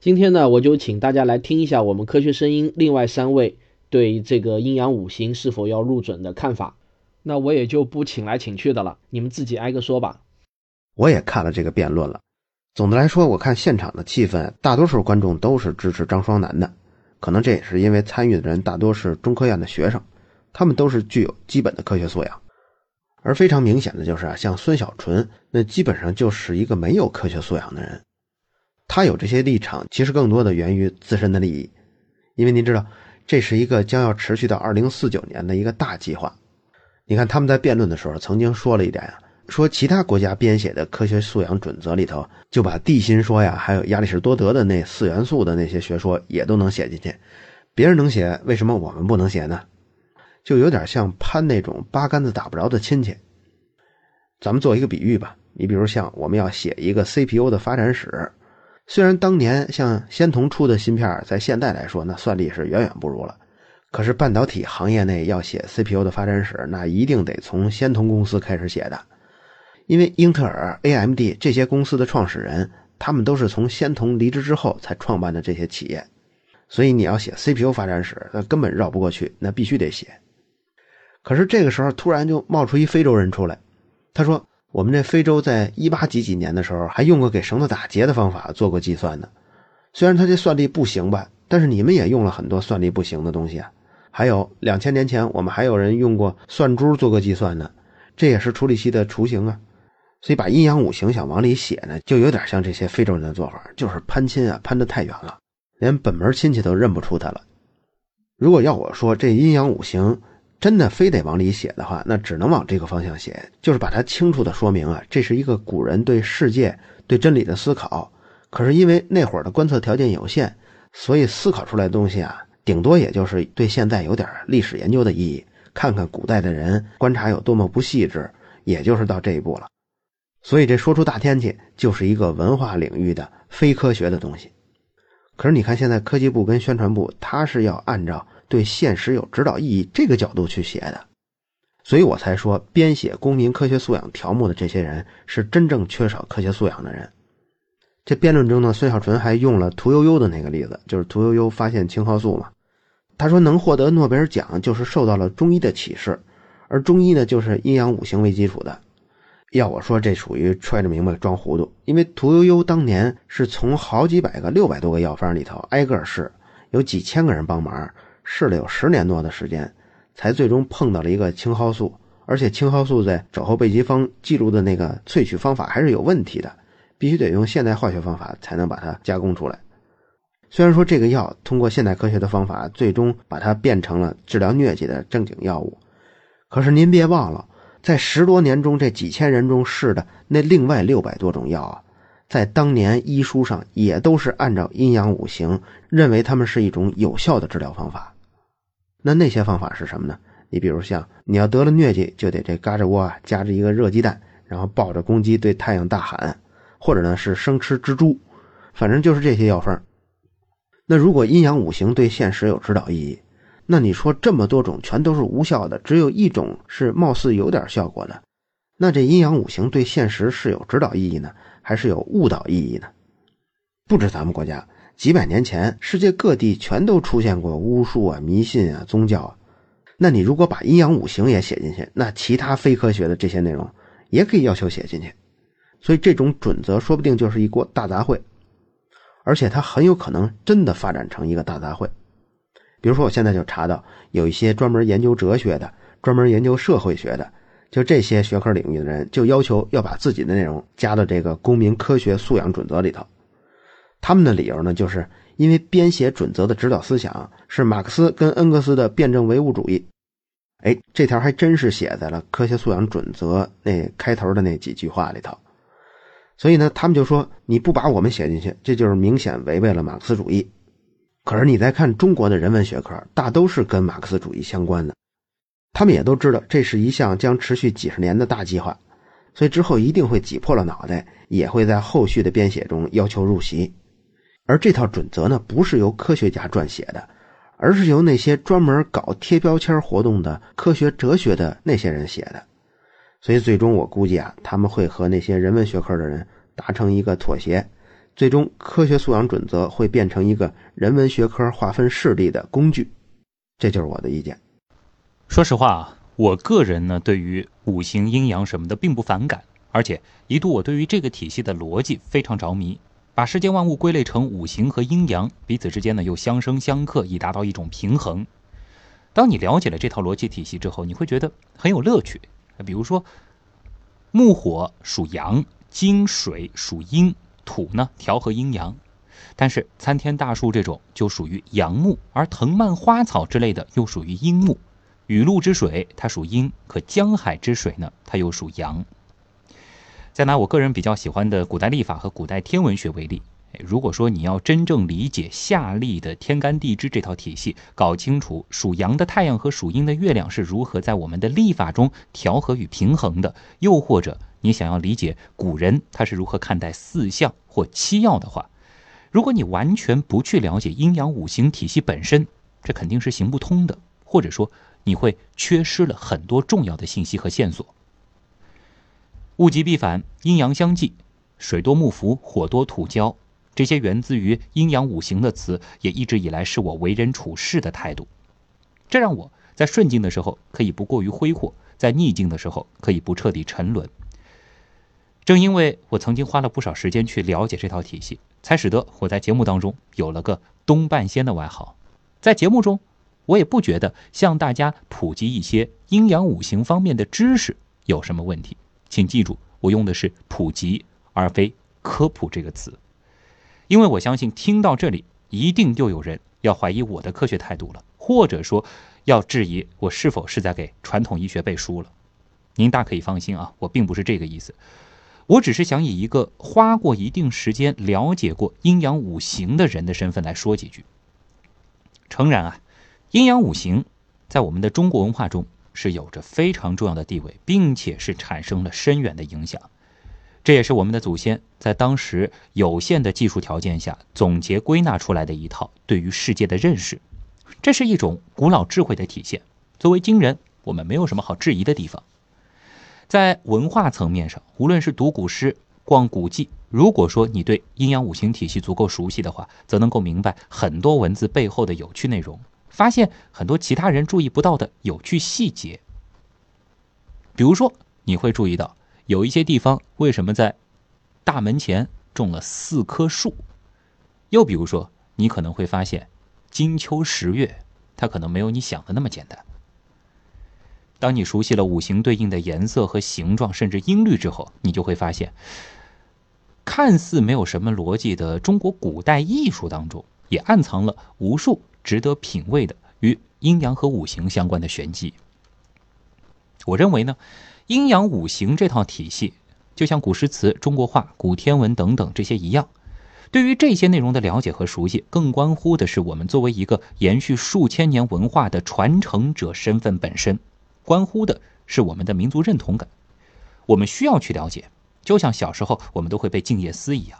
今天呢，我就请大家来听一下我们科学声音另外三位对这个阴阳五行是否要入准的看法。那我也就不请来请去的了，你们自己挨个说吧。我也看了这个辩论了，总的来说，我看现场的气氛，大多数观众都是支持张双楠的。可能这也是因为参与的人大多是中科院的学生，他们都是具有基本的科学素养。而非常明显的就是啊，像孙小纯，那基本上就是一个没有科学素养的人。他有这些立场，其实更多的源于自身的利益，因为您知道，这是一个将要持续到二零四九年的一个大计划。你看他们在辩论的时候曾经说了一点啊，说其他国家编写的科学素养准则里头，就把地心说呀，还有亚里士多德的那四元素的那些学说也都能写进去。别人能写，为什么我们不能写呢？就有点像攀那种八竿子打不着的亲戚。咱们做一个比喻吧，你比如像我们要写一个 CPU 的发展史。虽然当年像仙童出的芯片，在现在来说，那算力是远远不如了。可是半导体行业内要写 CPU 的发展史，那一定得从仙童公司开始写的，因为英特尔、AMD 这些公司的创始人，他们都是从仙童离职之后才创办的这些企业，所以你要写 CPU 发展史，那根本绕不过去，那必须得写。可是这个时候突然就冒出一非洲人出来，他说。我们这非洲在一八几几年的时候，还用过给绳子打结的方法做过计算呢。虽然它这算力不行吧，但是你们也用了很多算力不行的东西啊。还有两千年前，我们还有人用过算珠做过计算呢，这也是处理器的雏形啊。所以把阴阳五行想往里写呢，就有点像这些非洲人的做法，就是攀亲啊，攀得太远了，连本门亲戚都认不出他了。如果要我说，这阴阳五行。真的非得往里写的话，那只能往这个方向写，就是把它清楚的说明啊，这是一个古人对世界、对真理的思考。可是因为那会儿的观测条件有限，所以思考出来的东西啊，顶多也就是对现在有点历史研究的意义，看看古代的人观察有多么不细致，也就是到这一步了。所以这说出大天去，就是一个文化领域的非科学的东西。可是你看现在科技部跟宣传部，他是要按照。对现实有指导意义这个角度去写的，所以我才说编写公民科学素养条目的这些人是真正缺少科学素养的人。这辩论中呢，孙小纯还用了屠呦呦的那个例子，就是屠呦呦发现青蒿素嘛。他说能获得诺贝尔奖就是受到了中医的启示，而中医呢就是阴阳五行为基础的。要我说，这属于揣着明白装糊涂，因为屠呦呦当年是从好几百个、六百多个药方里头挨个试，有几千个人帮忙。试了有十年多的时间，才最终碰到了一个青蒿素，而且青蒿素在肘后备急方记录的那个萃取方法还是有问题的，必须得用现代化学方法才能把它加工出来。虽然说这个药通过现代科学的方法，最终把它变成了治疗疟疾的正经药物，可是您别忘了，在十多年中这几千人中试的那另外六百多种药啊。在当年医书上也都是按照阴阳五行，认为它们是一种有效的治疗方法。那那些方法是什么呢？你比如像你要得了疟疾，就得这嘎吱窝啊夹着一个热鸡蛋，然后抱着公鸡对太阳大喊，或者呢是生吃蜘蛛，反正就是这些药方。那如果阴阳五行对现实有指导意义，那你说这么多种全都是无效的，只有一种是貌似有点效果的，那这阴阳五行对现实是有指导意义呢？还是有误导意义呢？不止咱们国家，几百年前，世界各地全都出现过巫术啊、迷信啊、宗教啊。那你如果把阴阳五行也写进去，那其他非科学的这些内容也可以要求写进去。所以这种准则说不定就是一锅大杂烩，而且它很有可能真的发展成一个大杂烩。比如说，我现在就查到有一些专门研究哲学的、专门研究社会学的。就这些学科领域的人，就要求要把自己的内容加到这个公民科学素养准则里头。他们的理由呢，就是因为编写准则的指导思想是马克思跟恩格斯的辩证唯物主义。哎，这条还真是写在了科学素养准则那开头的那几句话里头。所以呢，他们就说你不把我们写进去，这就是明显违背了马克思主义。可是你再看中国的人文学科，大都是跟马克思主义相关的。他们也都知道，这是一项将持续几十年的大计划，所以之后一定会挤破了脑袋，也会在后续的编写中要求入席。而这套准则呢，不是由科学家撰写的，而是由那些专门搞贴标签活动的科学哲学的那些人写的。所以最终我估计啊，他们会和那些人文学科的人达成一个妥协，最终科学素养准则会变成一个人文学科划分势力的工具。这就是我的意见。说实话啊，我个人呢对于五行阴阳什么的并不反感，而且一度我对于这个体系的逻辑非常着迷，把世间万物归类成五行和阴阳，彼此之间呢又相生相克，以达到一种平衡。当你了解了这套逻辑体系之后，你会觉得很有乐趣。比如说，木火属阳，金水属阴，土呢调和阴阳。但是参天大树这种就属于阳木，而藤蔓花草之类的又属于阴木。雨露之水它属阴，可江海之水呢，它又属阳。再拿我个人比较喜欢的古代历法和古代天文学为例。如果说你要真正理解夏历的天干地支这套体系，搞清楚属阳的太阳和属阴的月亮是如何在我们的历法中调和与平衡的，又或者你想要理解古人他是如何看待四象或七曜的话，如果你完全不去了解阴阳五行体系本身，这肯定是行不通的，或者说你会缺失了很多重要的信息和线索。物极必反，阴阳相济，水多木浮，火多土焦。这些源自于阴阳五行的词，也一直以来是我为人处事的态度。这让我在顺境的时候可以不过于挥霍，在逆境的时候可以不彻底沉沦。正因为我曾经花了不少时间去了解这套体系，才使得我在节目当中有了个“东半仙”的外号。在节目中，我也不觉得向大家普及一些阴阳五行方面的知识有什么问题。请记住，我用的是“普及”而非“科普”这个词。因为我相信，听到这里，一定又有人要怀疑我的科学态度了，或者说要质疑我是否是在给传统医学背书了。您大可以放心啊，我并不是这个意思，我只是想以一个花过一定时间了解过阴阳五行的人的身份来说几句。诚然啊，阴阳五行在我们的中国文化中是有着非常重要的地位，并且是产生了深远的影响。这也是我们的祖先在当时有限的技术条件下总结归纳出来的一套对于世界的认识，这是一种古老智慧的体现。作为今人，我们没有什么好质疑的地方。在文化层面上，无论是读古诗、逛古迹，如果说你对阴阳五行体系足够熟悉的话，则能够明白很多文字背后的有趣内容，发现很多其他人注意不到的有趣细节。比如说，你会注意到。有一些地方为什么在大门前种了四棵树？又比如说，你可能会发现金秋十月，它可能没有你想的那么简单。当你熟悉了五行对应的颜色和形状，甚至音律之后，你就会发现，看似没有什么逻辑的中国古代艺术当中，也暗藏了无数值得品味的与阴阳和五行相关的玄机。我认为呢。阴阳五行这套体系，就像古诗词、中国画、古天文等等这些一样，对于这些内容的了解和熟悉，更关乎的是我们作为一个延续数千年文化的传承者身份本身，关乎的是我们的民族认同感。我们需要去了解，就像小时候我们都会背《静夜思》一样，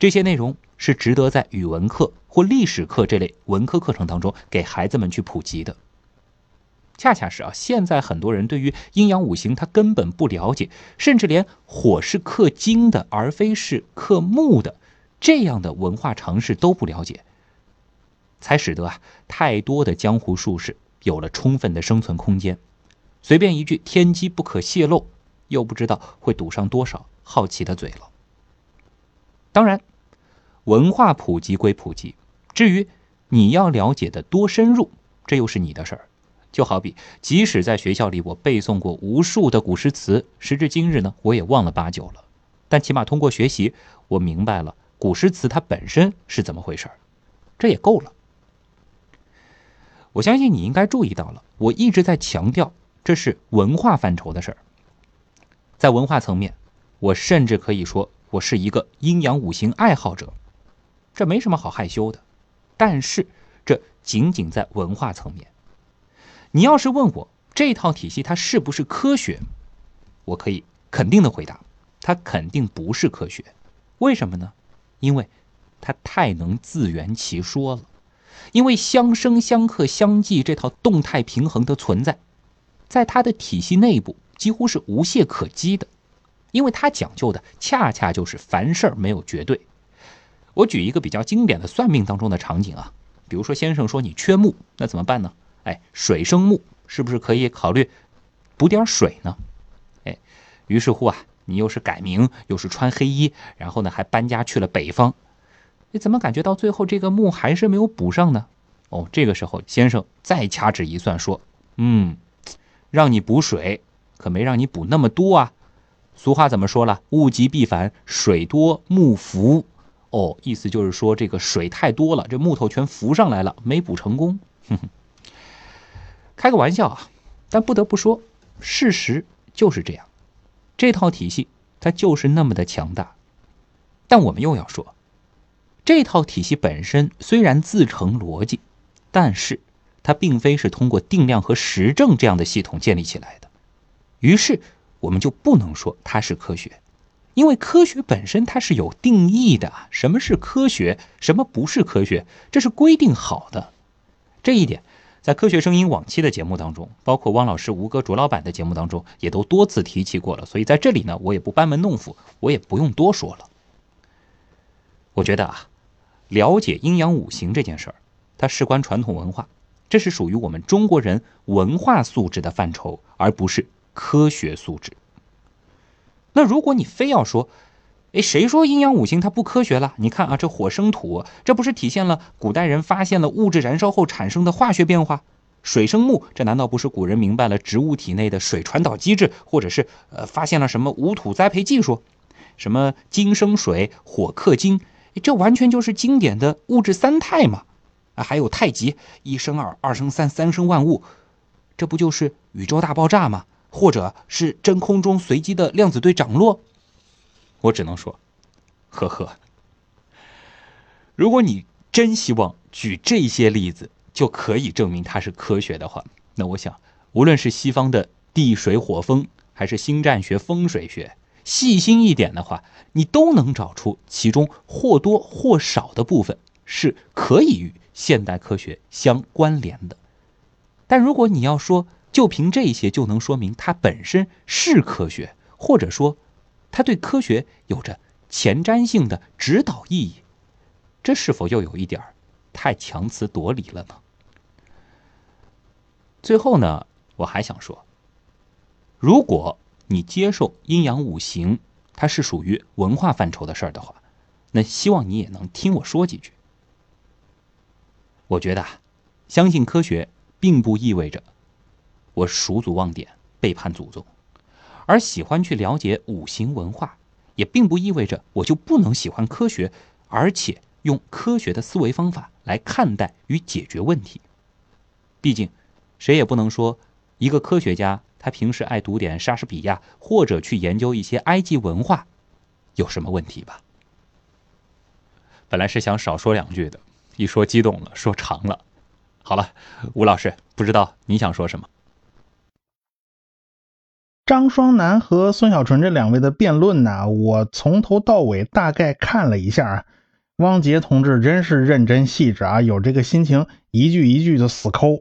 这些内容是值得在语文课或历史课这类文科课程当中给孩子们去普及的。恰恰是啊，现在很多人对于阴阳五行他根本不了解，甚至连火是克金的而非是克木的这样的文化常识都不了解，才使得啊太多的江湖术士有了充分的生存空间。随便一句天机不可泄露，又不知道会堵上多少好奇的嘴了。当然，文化普及归普及，至于你要了解的多深入，这又是你的事儿。就好比，即使在学校里我背诵过无数的古诗词，时至今日呢，我也忘了八九了。但起码通过学习，我明白了古诗词它本身是怎么回事儿，这也够了。我相信你应该注意到了，我一直在强调这是文化范畴的事儿。在文化层面，我甚至可以说我是一个阴阳五行爱好者，这没什么好害羞的。但是这仅仅在文化层面。你要是问我这套体系它是不是科学，我可以肯定的回答，它肯定不是科学。为什么呢？因为它太能自圆其说了。因为相生相克相济这套动态平衡的存在，在它的体系内部几乎是无懈可击的。因为它讲究的恰恰就是凡事没有绝对，我举一个比较经典的算命当中的场景啊，比如说先生说你缺木，那怎么办呢？哎，水生木，是不是可以考虑补点水呢？哎，于是乎啊，你又是改名，又是穿黑衣，然后呢还搬家去了北方，你怎么感觉到最后这个木还是没有补上呢？哦，这个时候先生再掐指一算说，嗯，让你补水，可没让你补那么多啊。俗话怎么说了？物极必反，水多木浮。哦，意思就是说这个水太多了，这木头全浮上来了，没补成功。哼哼，开个玩笑啊，但不得不说，事实就是这样。这套体系它就是那么的强大。但我们又要说，这套体系本身虽然自成逻辑，但是它并非是通过定量和实证这样的系统建立起来的。于是我们就不能说它是科学。因为科学本身它是有定义的，什么是科学，什么不是科学，这是规定好的。这一点，在科学声音往期的节目当中，包括汪老师、吴哥、卓老板的节目当中，也都多次提起过了。所以在这里呢，我也不班门弄斧，我也不用多说了。我觉得啊，了解阴阳五行这件事儿，它事关传统文化，这是属于我们中国人文化素质的范畴，而不是科学素质。那如果你非要说，哎，谁说阴阳五行它不科学了？你看啊，这火生土，这不是体现了古代人发现了物质燃烧后产生的化学变化？水生木，这难道不是古人明白了植物体内的水传导机制，或者是呃发现了什么无土栽培技术？什么金生水，火克金，这完全就是经典的物质三态嘛！啊，还有太极，一生二，二生三，三生万物，这不就是宇宙大爆炸吗？或者是真空中随机的量子对涨落，我只能说，呵呵。如果你真希望举这些例子就可以证明它是科学的话，那我想，无论是西方的地水火风，还是星战学、风水学，细心一点的话，你都能找出其中或多或少的部分是可以与现代科学相关联的。但如果你要说，就凭这些就能说明它本身是科学，或者说，它对科学有着前瞻性的指导意义，这是否又有一点太强词夺理了呢？最后呢，我还想说，如果你接受阴阳五行它是属于文化范畴的事儿的话，那希望你也能听我说几句。我觉得，相信科学并不意味着。我数祖忘典，背叛祖宗，而喜欢去了解五行文化，也并不意味着我就不能喜欢科学，而且用科学的思维方法来看待与解决问题。毕竟，谁也不能说一个科学家他平时爱读点莎士比亚，或者去研究一些埃及文化，有什么问题吧？本来是想少说两句的，一说激动了，说长了。好了，吴老师，不知道你想说什么？张双南和孙小纯这两位的辩论呢，我从头到尾大概看了一下啊。汪杰同志真是认真细致啊，有这个心情一句一句的死抠。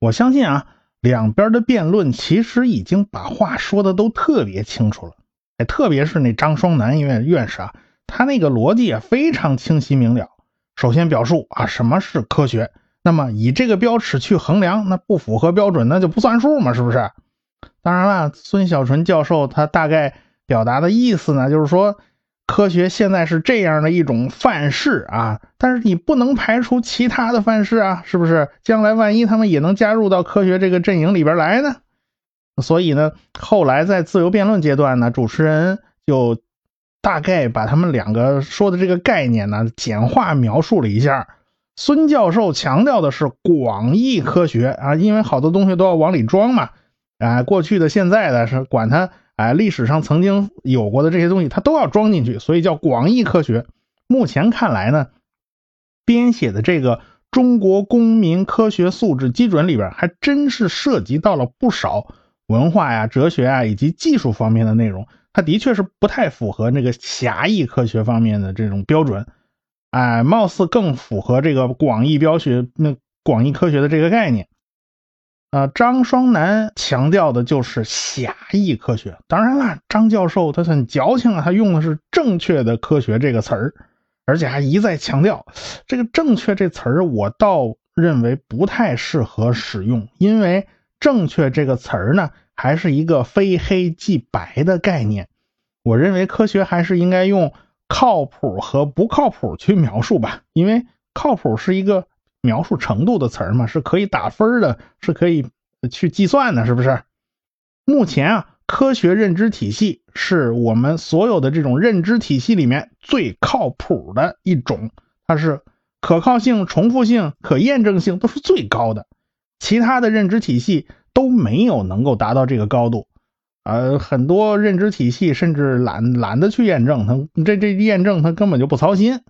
我相信啊，两边的辩论其实已经把话说的都特别清楚了。哎，特别是那张双南院院士啊，他那个逻辑也非常清晰明了。首先表述啊，什么是科学？那么以这个标尺去衡量，那不符合标准，那就不算数嘛，是不是？当然了，孙小纯教授他大概表达的意思呢，就是说科学现在是这样的一种范式啊，但是你不能排除其他的范式啊，是不是？将来万一他们也能加入到科学这个阵营里边来呢？所以呢，后来在自由辩论阶段呢，主持人就大概把他们两个说的这个概念呢简化描述了一下。孙教授强调的是广义科学啊，因为好多东西都要往里装嘛。哎，过去的、现在的，是管它哎，历史上曾经有过的这些东西，它都要装进去，所以叫广义科学。目前看来呢，编写的这个《中国公民科学素质基准》里边，还真是涉及到了不少文化呀、哲学啊以及技术方面的内容。它的确是不太符合那个狭义科学方面的这种标准，哎，貌似更符合这个广义标学、那广义科学的这个概念。呃，张双南强调的就是狭义科学。当然了，张教授他很矫情啊，他用的是正确的科学这个词儿而且还一再强调这个“正确”这词儿，我倒认为不太适合使用，因为“正确”这个词儿呢，还是一个非黑即白的概念。我认为科学还是应该用靠谱和不靠谱去描述吧，因为靠谱是一个描述程度的词儿嘛，是可以打分的，是可以去计算的，是不是？目前啊。科学认知体系是我们所有的这种认知体系里面最靠谱的一种，它是可靠性、重复性、可验证性都是最高的，其他的认知体系都没有能够达到这个高度。呃，很多认知体系甚至懒懒得去验证，它这这验证它根本就不操心。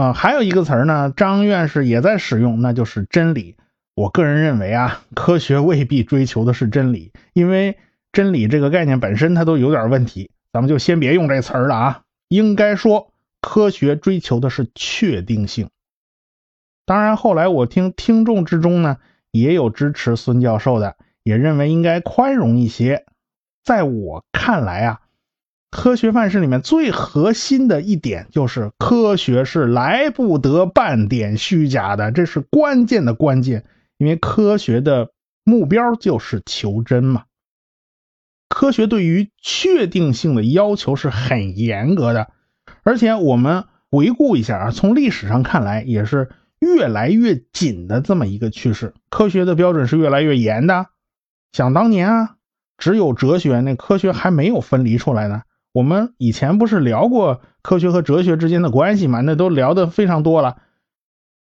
啊，还有一个词儿呢，张院士也在使用，那就是真理。我个人认为啊，科学未必追求的是真理，因为。真理这个概念本身它都有点问题，咱们就先别用这词儿了啊。应该说，科学追求的是确定性。当然，后来我听听众之中呢，也有支持孙教授的，也认为应该宽容一些。在我看来啊，科学范式里面最核心的一点就是科学是来不得半点虚假的，这是关键的关键，因为科学的目标就是求真嘛。科学对于确定性的要求是很严格的，而且我们回顾一下啊，从历史上看来也是越来越紧的这么一个趋势。科学的标准是越来越严的。想当年啊，只有哲学，那科学还没有分离出来呢。我们以前不是聊过科学和哲学之间的关系吗？那都聊得非常多了。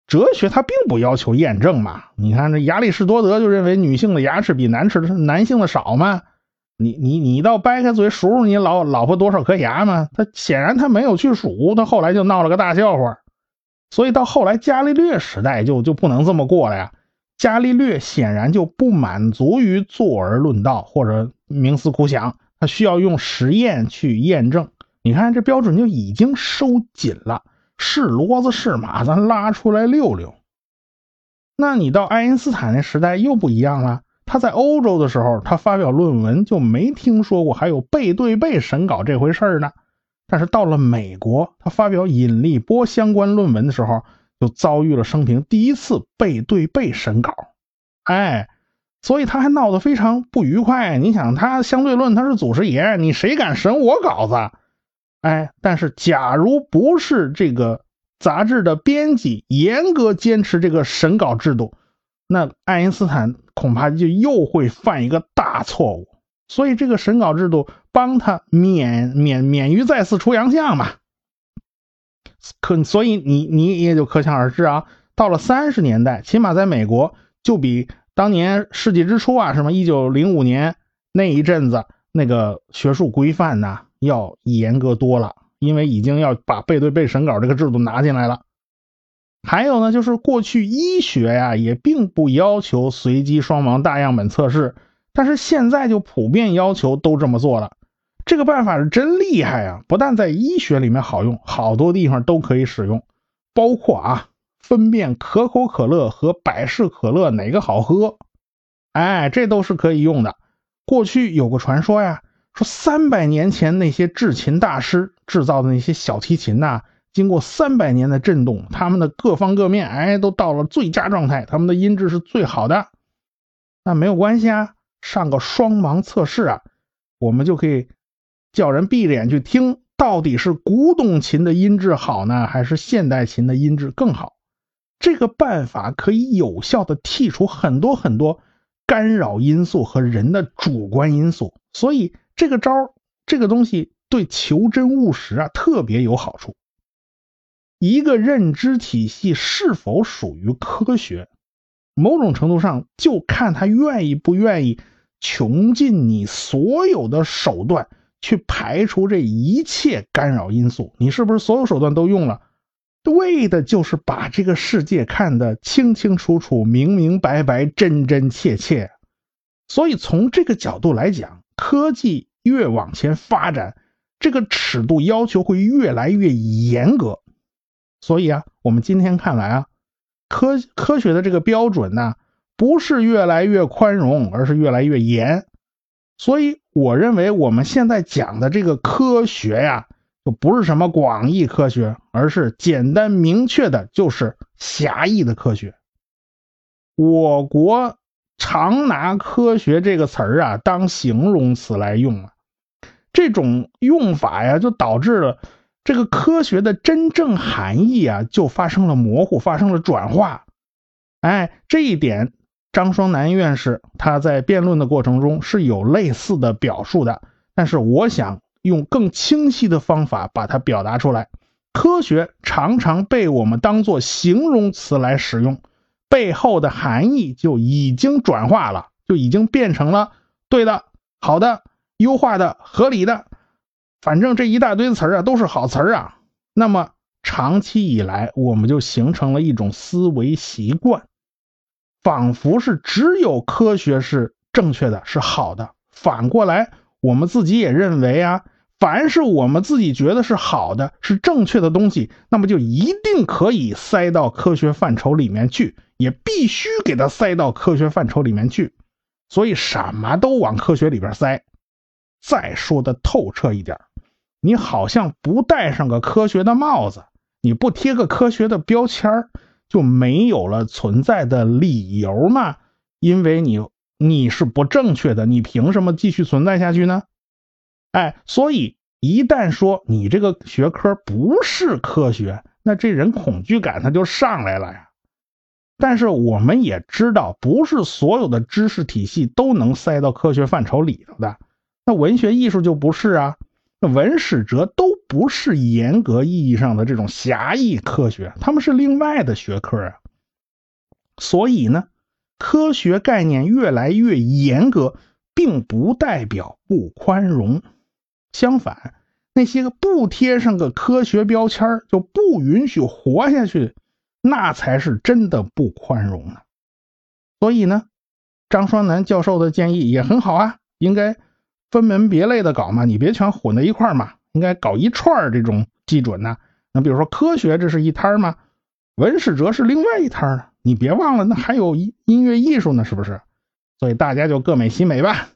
哲学它并不要求验证嘛。你看这亚里士多德就认为女性的牙齿比男齿男性的少嘛。你你你倒掰开嘴数数你老老婆多少颗牙嘛？他显然他没有去数，他后来就闹了个大笑话。所以到后来伽利略时代就就不能这么过了呀。伽利略显然就不满足于坐而论道或者冥思苦想，他需要用实验去验证。你看这标准就已经收紧了，是骡子是马，咱拉出来溜溜。那你到爱因斯坦那时代又不一样了。他在欧洲的时候，他发表论文就没听说过还有背对背审稿这回事呢。但是到了美国，他发表引力波相关论文的时候，就遭遇了生平第一次背对背审稿。哎，所以他还闹得非常不愉快。你想，他相对论他是祖师爷，你谁敢审我稿子？哎，但是假如不是这个杂志的编辑严格坚持这个审稿制度，那爱因斯坦。恐怕就又会犯一个大错误，所以这个审稿制度帮他免免免于再次出洋相嘛。可所以你你也就可想而知啊，到了三十年代，起码在美国就比当年世纪之初啊，什么一九零五年那一阵子那个学术规范呢要严格多了，因为已经要把背对背审稿这个制度拿进来了。还有呢，就是过去医学呀也并不要求随机双盲大样本测试，但是现在就普遍要求都这么做了。这个办法是真厉害啊！不但在医学里面好用，好多地方都可以使用，包括啊分辨可口可乐和百事可乐哪个好喝，哎，这都是可以用的。过去有个传说呀，说三百年前那些制琴大师制造的那些小提琴呐。经过三百年的震动，他们的各方各面，哎，都到了最佳状态，他们的音质是最好的。那没有关系啊，上个双盲测试啊，我们就可以叫人闭着眼去听，到底是古董琴的音质好呢，还是现代琴的音质更好？这个办法可以有效的剔除很多很多干扰因素和人的主观因素，所以这个招这个东西对求真务实啊特别有好处。一个认知体系是否属于科学，某种程度上就看他愿意不愿意穷尽你所有的手段去排除这一切干扰因素。你是不是所有手段都用了？为的就是把这个世界看得清清楚楚、明明白白、真真切切。所以从这个角度来讲，科技越往前发展，这个尺度要求会越来越严格。所以啊，我们今天看来啊，科科学的这个标准呢，不是越来越宽容，而是越来越严。所以我认为我们现在讲的这个科学呀，就不是什么广义科学，而是简单明确的，就是狭义的科学。我国常拿“科学”这个词儿啊当形容词来用啊，这种用法呀，就导致了这个科学的真正含义啊就发生了模糊，发生了转化。哎，这一点张双南院士他在辩论的过程中是有类似的表述的，但是我想用更清晰的方法把它表达出来。科学常常被我们当做形容词来使用。背后的含义就已经转化了，就已经变成了对的、好的、优化的、合理的。反正这一大堆词儿啊，都是好词儿啊。那么长期以来，我们就形成了一种思维习惯，仿佛是只有科学是正确的、是好的。反过来，我们自己也认为啊。凡是我们自己觉得是好的、是正确的东西，那么就一定可以塞到科学范畴里面去，也必须给它塞到科学范畴里面去。所以什么都往科学里边塞。再说的透彻一点，你好像不戴上个科学的帽子，你不贴个科学的标签就没有了存在的理由吗？因为你你是不正确的，你凭什么继续存在下去呢？哎，所以一旦说你这个学科不是科学，那这人恐惧感他就上来了呀。但是我们也知道，不是所有的知识体系都能塞到科学范畴里头的。那文学艺术就不是啊，那文史哲都不是严格意义上的这种狭义科学，他们是另外的学科啊。所以呢，科学概念越来越严格，并不代表不宽容。相反，那些个不贴上个科学标签就不允许活下去，那才是真的不宽容呢。所以呢，张双南教授的建议也很好啊，应该分门别类的搞嘛，你别全混在一块嘛，应该搞一串这种基准呢。那比如说科学这是一摊嘛，文史哲是另外一摊呢。你别忘了，那还有音乐艺术呢，是不是？所以大家就各美其美吧。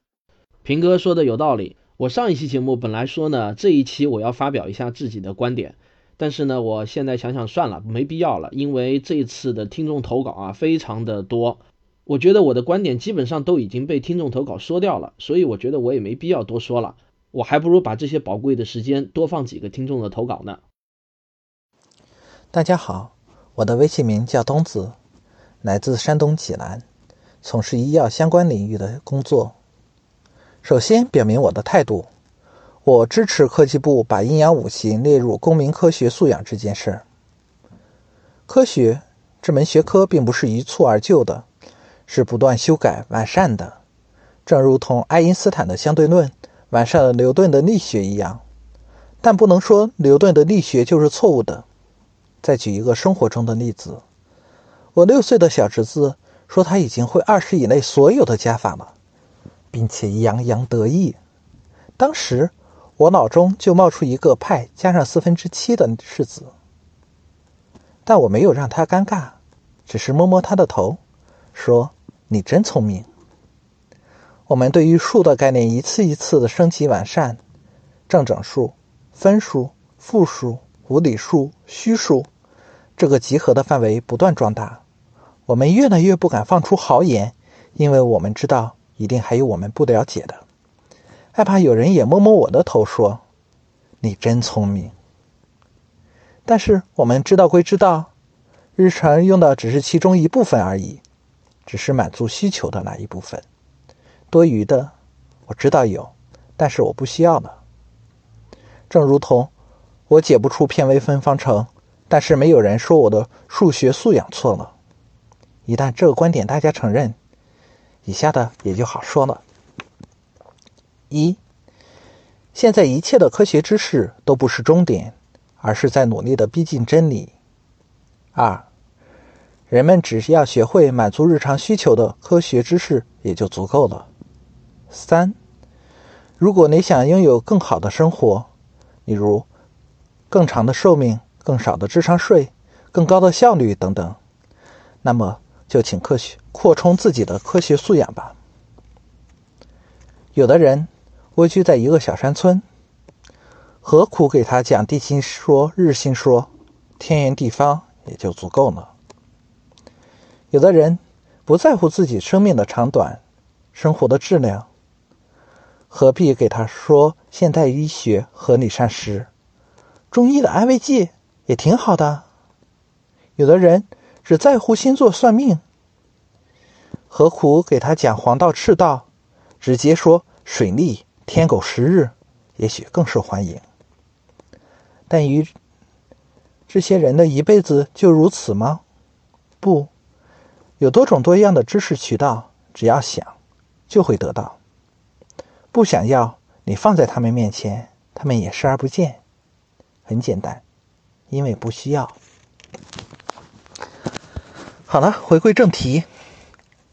平哥说的有道理。我上一期节目本来说呢，这一期我要发表一下自己的观点，但是呢，我现在想想算了，没必要了，因为这一次的听众投稿啊非常的多，我觉得我的观点基本上都已经被听众投稿说掉了，所以我觉得我也没必要多说了，我还不如把这些宝贵的时间多放几个听众的投稿呢。大家好，我的微信名叫东子，来自山东济南，从事医药相关领域的工作。首先表明我的态度，我支持科技部把阴阳五行列入公民科学素养这件事。科学这门学科并不是一蹴而就的，是不断修改完善的，正如同爱因斯坦的相对论完善了牛顿的力学一样。但不能说牛顿的力学就是错误的。再举一个生活中的例子，我六岁的小侄子说他已经会二十以内所有的加法了。并且洋洋得意，当时我脑中就冒出一个派加上四分之七的式子，但我没有让他尴尬，只是摸摸他的头，说：“你真聪明。”我们对于数的概念一次一次的升级完善，正整数、分数、负数、无理数、虚数，这个集合的范围不断壮大，我们越来越不敢放出豪言，因为我们知道。一定还有我们不了解的，害怕有人也摸摸我的头说：“你真聪明。”但是我们知道归知道，日常用的只是其中一部分而已，只是满足需求的那一部分。多余的我知道有，但是我不需要了。正如同我解不出偏微分方程，但是没有人说我的数学素养错了。一旦这个观点大家承认。以下的也就好说了。一，现在一切的科学知识都不是终点，而是在努力的逼近真理。二，人们只要学会满足日常需求的科学知识也就足够了。三，如果你想拥有更好的生活，例如更长的寿命、更少的智商税、更高的效率等等，那么。就请科学扩充自己的科学素养吧。有的人蜗居在一个小山村，何苦给他讲地心说、日心说？天圆地方也就足够了。有的人不在乎自己生命的长短、生活的质量，何必给他说现代医学和理膳食？中医的安慰剂也挺好的。有的人只在乎星座算命，何苦给他讲黄道、赤道？直接说水利、天狗食日，也许更受欢迎。但于这些人的一辈子就如此吗？不，有多种多样的知识渠道，只要想，就会得到。不想要，你放在他们面前，他们也视而不见。很简单，因为不需要。好了，回归正题，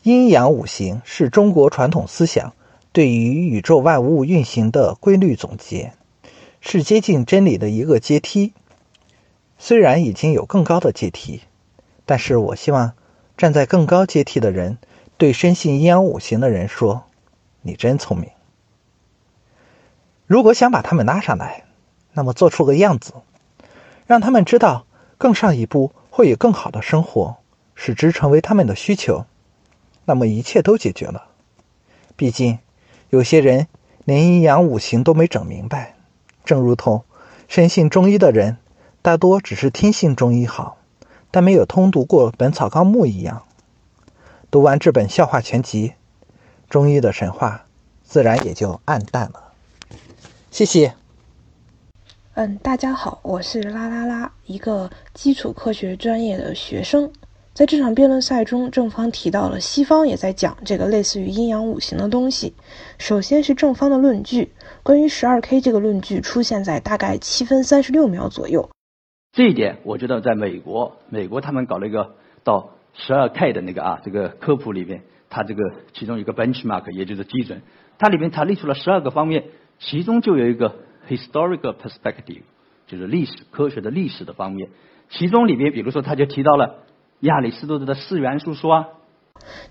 阴阳五行是中国传统思想对于宇宙万物运行的规律总结，是接近真理的一个阶梯。虽然已经有更高的阶梯，但是我希望站在更高阶梯的人对深信阴阳五行的人说：“你真聪明。”如果想把他们拉上来，那么做出个样子，让他们知道更上一步会有更好的生活，使之成为他们的需求，那么一切都解决了。毕竟，有些人连阴阳五行都没整明白，正如同深信中医的人。大多只是听信中医好，但没有通读过《本草纲目》一样。读完这本笑话全集，中医的神话自然也就暗淡了。谢谢。嗯，大家好，我是啦啦啦，一个基础科学专业的学生。在这场辩论赛中，正方提到了西方也在讲这个类似于阴阳五行的东西。首先是正方的论据，关于十二 K 这个论据出现在大概七分三十六秒左右。这一点，我觉得在美国，美国他们搞了一个到十二 K 的那个啊，这个科普里面，它这个其中一个 benchmark，也就是基准，它里面它列出了十二个方面，其中就有一个 historical perspective，就是历史科学的历史的方面，其中里面，比如说他就提到了亚里士多德的四元素说。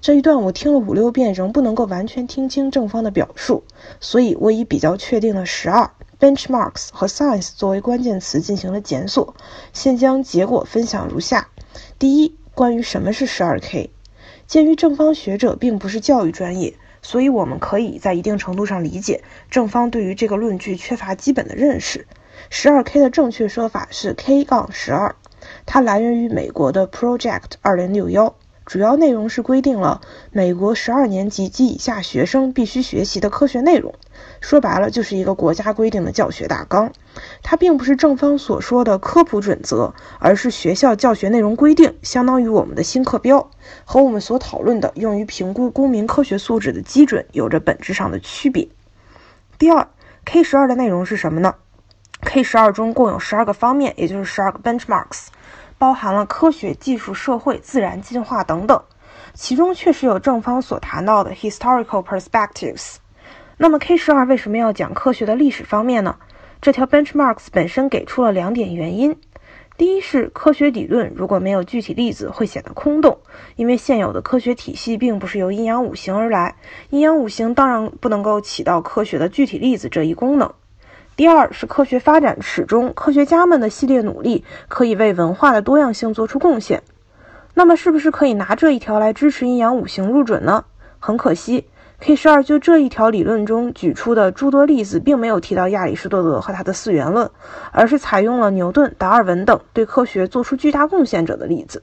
这一段我听了五六遍，仍不能够完全听清正方的表述，所以我以比较确定的十二。benchmarks 和 science 作为关键词进行了检索，现将结果分享如下：第一，关于什么是 12K，鉴于正方学者并不是教育专业，所以我们可以在一定程度上理解正方对于这个论据缺乏基本的认识。12K 的正确说法是 K 杠十二，它来源于美国的 Project 2061。主要内容是规定了美国十二年级及以下学生必须学习的科学内容，说白了就是一个国家规定的教学大纲。它并不是正方所说的科普准则，而是学校教学内容规定，相当于我们的新课标，和我们所讨论的用于评估公民科学素质的基准有着本质上的区别。第二，K 十二的内容是什么呢？K 十二中共有十二个方面，也就是十二个 benchmarks。包含了科学、技术、社会、自然进化等等，其中确实有正方所谈到的 historical perspectives。那么 K 十二为什么要讲科学的历史方面呢？这条 benchmarks 本身给出了两点原因：第一是科学理论如果没有具体例子会显得空洞，因为现有的科学体系并不是由阴阳五行而来，阴阳五行当然不能够起到科学的具体例子这一功能。第二是科学发展史中科学家们的系列努力可以为文化的多样性做出贡献。那么，是不是可以拿这一条来支持阴阳五行入准呢？很可惜，K 十二就这一条理论中举出的诸多例子，并没有提到亚里士多德和他的四元论，而是采用了牛顿、达尔文等对科学做出巨大贡献者的例子。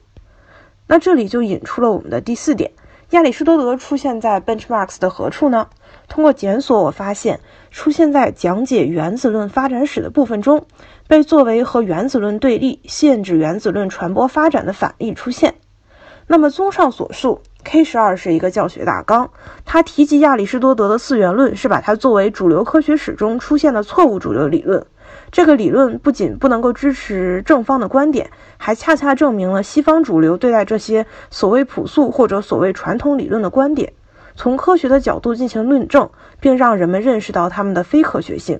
那这里就引出了我们的第四点：亚里士多德出现在 benchmarks 的何处呢？通过检索，我发现出现在讲解原子论发展史的部分中，被作为和原子论对立、限制原子论传播发展的反例出现。那么，综上所述，K 十二是一个教学大纲。它提及亚里士多德的四元论，是把它作为主流科学史中出现的错误主流理论。这个理论不仅不能够支持正方的观点，还恰恰证明了西方主流对待这些所谓朴素或者所谓传统理论的观点。从科学的角度进行论证，并让人们认识到他们的非科学性。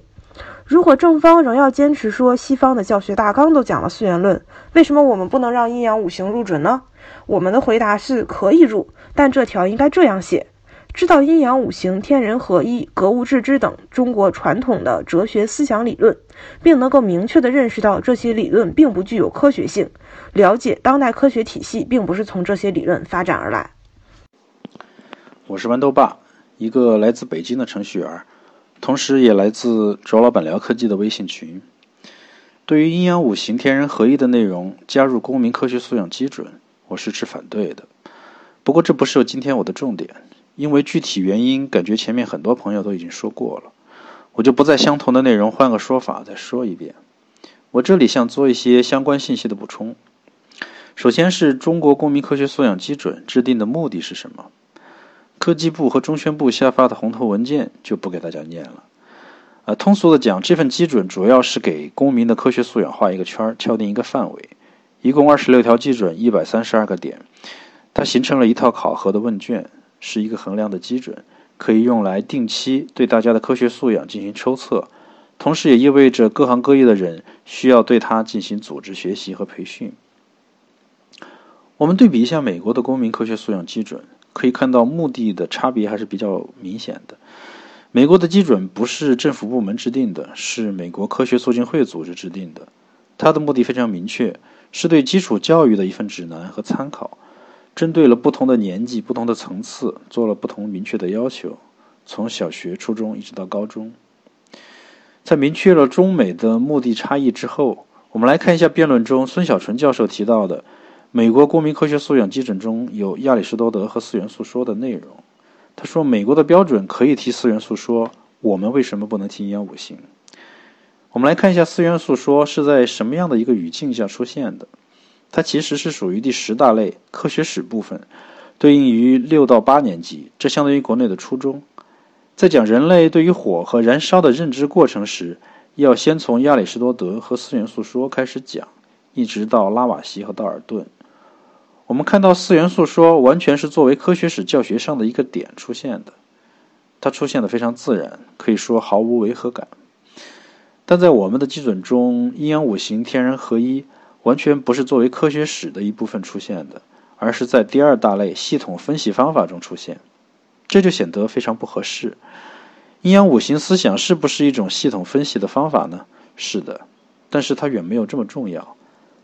如果正方仍要坚持说西方的教学大纲都讲了四元论，为什么我们不能让阴阳五行入准呢？我们的回答是可以入，但这条应该这样写：知道阴阳五行、天人合一、格物致知等中国传统的哲学思想理论，并能够明确地认识到这些理论并不具有科学性，了解当代科学体系并不是从这些理论发展而来。我是豌豆爸，一个来自北京的程序员，同时也来自卓老板聊科技的微信群。对于阴阳五行、天人合一的内容加入公民科学素养基准，我是持反对的。不过这不是今天我的重点，因为具体原因，感觉前面很多朋友都已经说过了，我就不再相同的内容换个说法再说一遍。我这里想做一些相关信息的补充。首先是中国公民科学素养基准制定的目的是什么？科技部和中宣部下发的红头文件就不给大家念了。呃，通俗的讲，这份基准主要是给公民的科学素养画一个圈，敲定一个范围，一共二十六条基准，一百三十二个点。它形成了一套考核的问卷，是一个衡量的基准，可以用来定期对大家的科学素养进行抽测，同时也意味着各行各业的人需要对它进行组织学习和培训。我们对比一下美国的公民科学素养基准，可以看到目的的差别还是比较明显的。美国的基准不是政府部门制定的，是美国科学促进会组织制定的，它的目的非常明确，是对基础教育的一份指南和参考。针对了不同的年纪、不同的层次，做了不同明确的要求，从小学、初中一直到高中。在明确了中美的目的差异之后，我们来看一下辩论中孙小纯教授提到的美国公民科学素养基准中有亚里士多德和四元素说的内容。他说，美国的标准可以提四元素说，我们为什么不能提阴阳五行？我们来看一下四元素说是在什么样的一个语境下出现的。它其实是属于第十大类科学史部分，对应于六到八年级，这相当于国内的初中。在讲人类对于火和燃烧的认知过程时，要先从亚里士多德和四元素说开始讲，一直到拉瓦锡和道尔顿。我们看到四元素说完全是作为科学史教学上的一个点出现的，它出现的非常自然，可以说毫无违和感。但在我们的基准中，阴阳五行、天人合一。完全不是作为科学史的一部分出现的，而是在第二大类系统分析方法中出现，这就显得非常不合适。阴阳五行思想是不是一种系统分析的方法呢？是的，但是它远没有这么重要，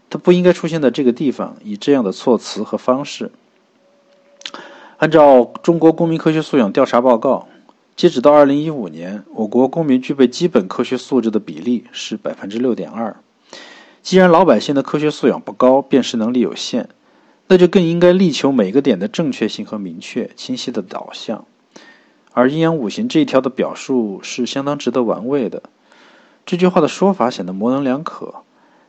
它不应该出现在这个地方，以这样的措辞和方式。按照中国公民科学素养调查报告，截止到二零一五年，我国公民具备基本科学素质的比例是百分之六点二。既然老百姓的科学素养不高，辨识能力有限，那就更应该力求每个点的正确性和明确、清晰的导向。而阴阳五行这一条的表述是相当值得玩味的。这句话的说法显得模棱两可，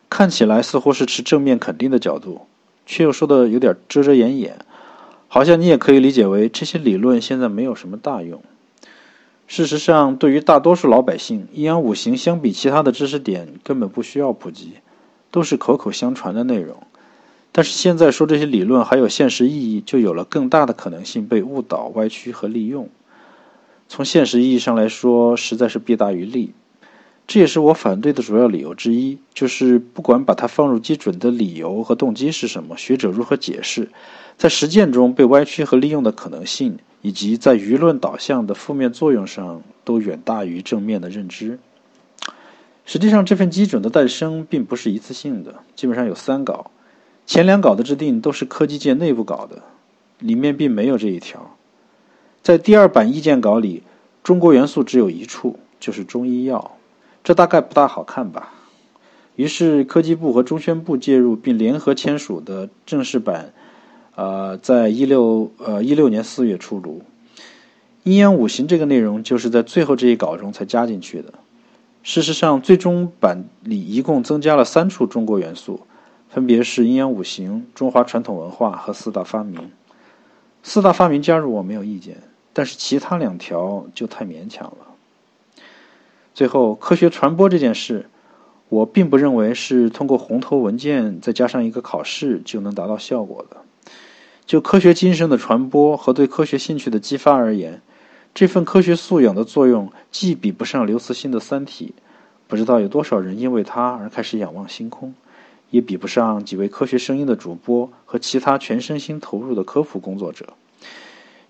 看起来似乎是持正面肯定的角度，却又说的有点遮遮掩掩，好像你也可以理解为这些理论现在没有什么大用。事实上，对于大多数老百姓，阴阳五行相比其他的知识点根本不需要普及。都是口口相传的内容，但是现在说这些理论还有现实意义，就有了更大的可能性被误导、歪曲和利用。从现实意义上来说，实在是弊大于利。这也是我反对的主要理由之一，就是不管把它放入基准的理由和动机是什么，学者如何解释，在实践中被歪曲和利用的可能性，以及在舆论导向的负面作用上，都远大于正面的认知。实际上，这份基准的诞生并不是一次性的，基本上有三稿，前两稿的制定都是科技界内部搞的，里面并没有这一条。在第二版意见稿里，中国元素只有一处，就是中医药，这大概不大好看吧？于是科技部和中宣部介入，并联合签署的正式版，呃，在一六呃一六年四月出炉。阴阳五行这个内容就是在最后这一稿中才加进去的。事实上，最终版里一共增加了三处中国元素，分别是阴阳五行、中华传统文化和四大发明。四大发明加入我没有意见，但是其他两条就太勉强了。最后，科学传播这件事，我并不认为是通过红头文件再加上一个考试就能达到效果的。就科学精神的传播和对科学兴趣的激发而言。这份科学素养的作用，既比不上刘慈欣的《三体》，不知道有多少人因为他而开始仰望星空，也比不上几位科学声音的主播和其他全身心投入的科普工作者。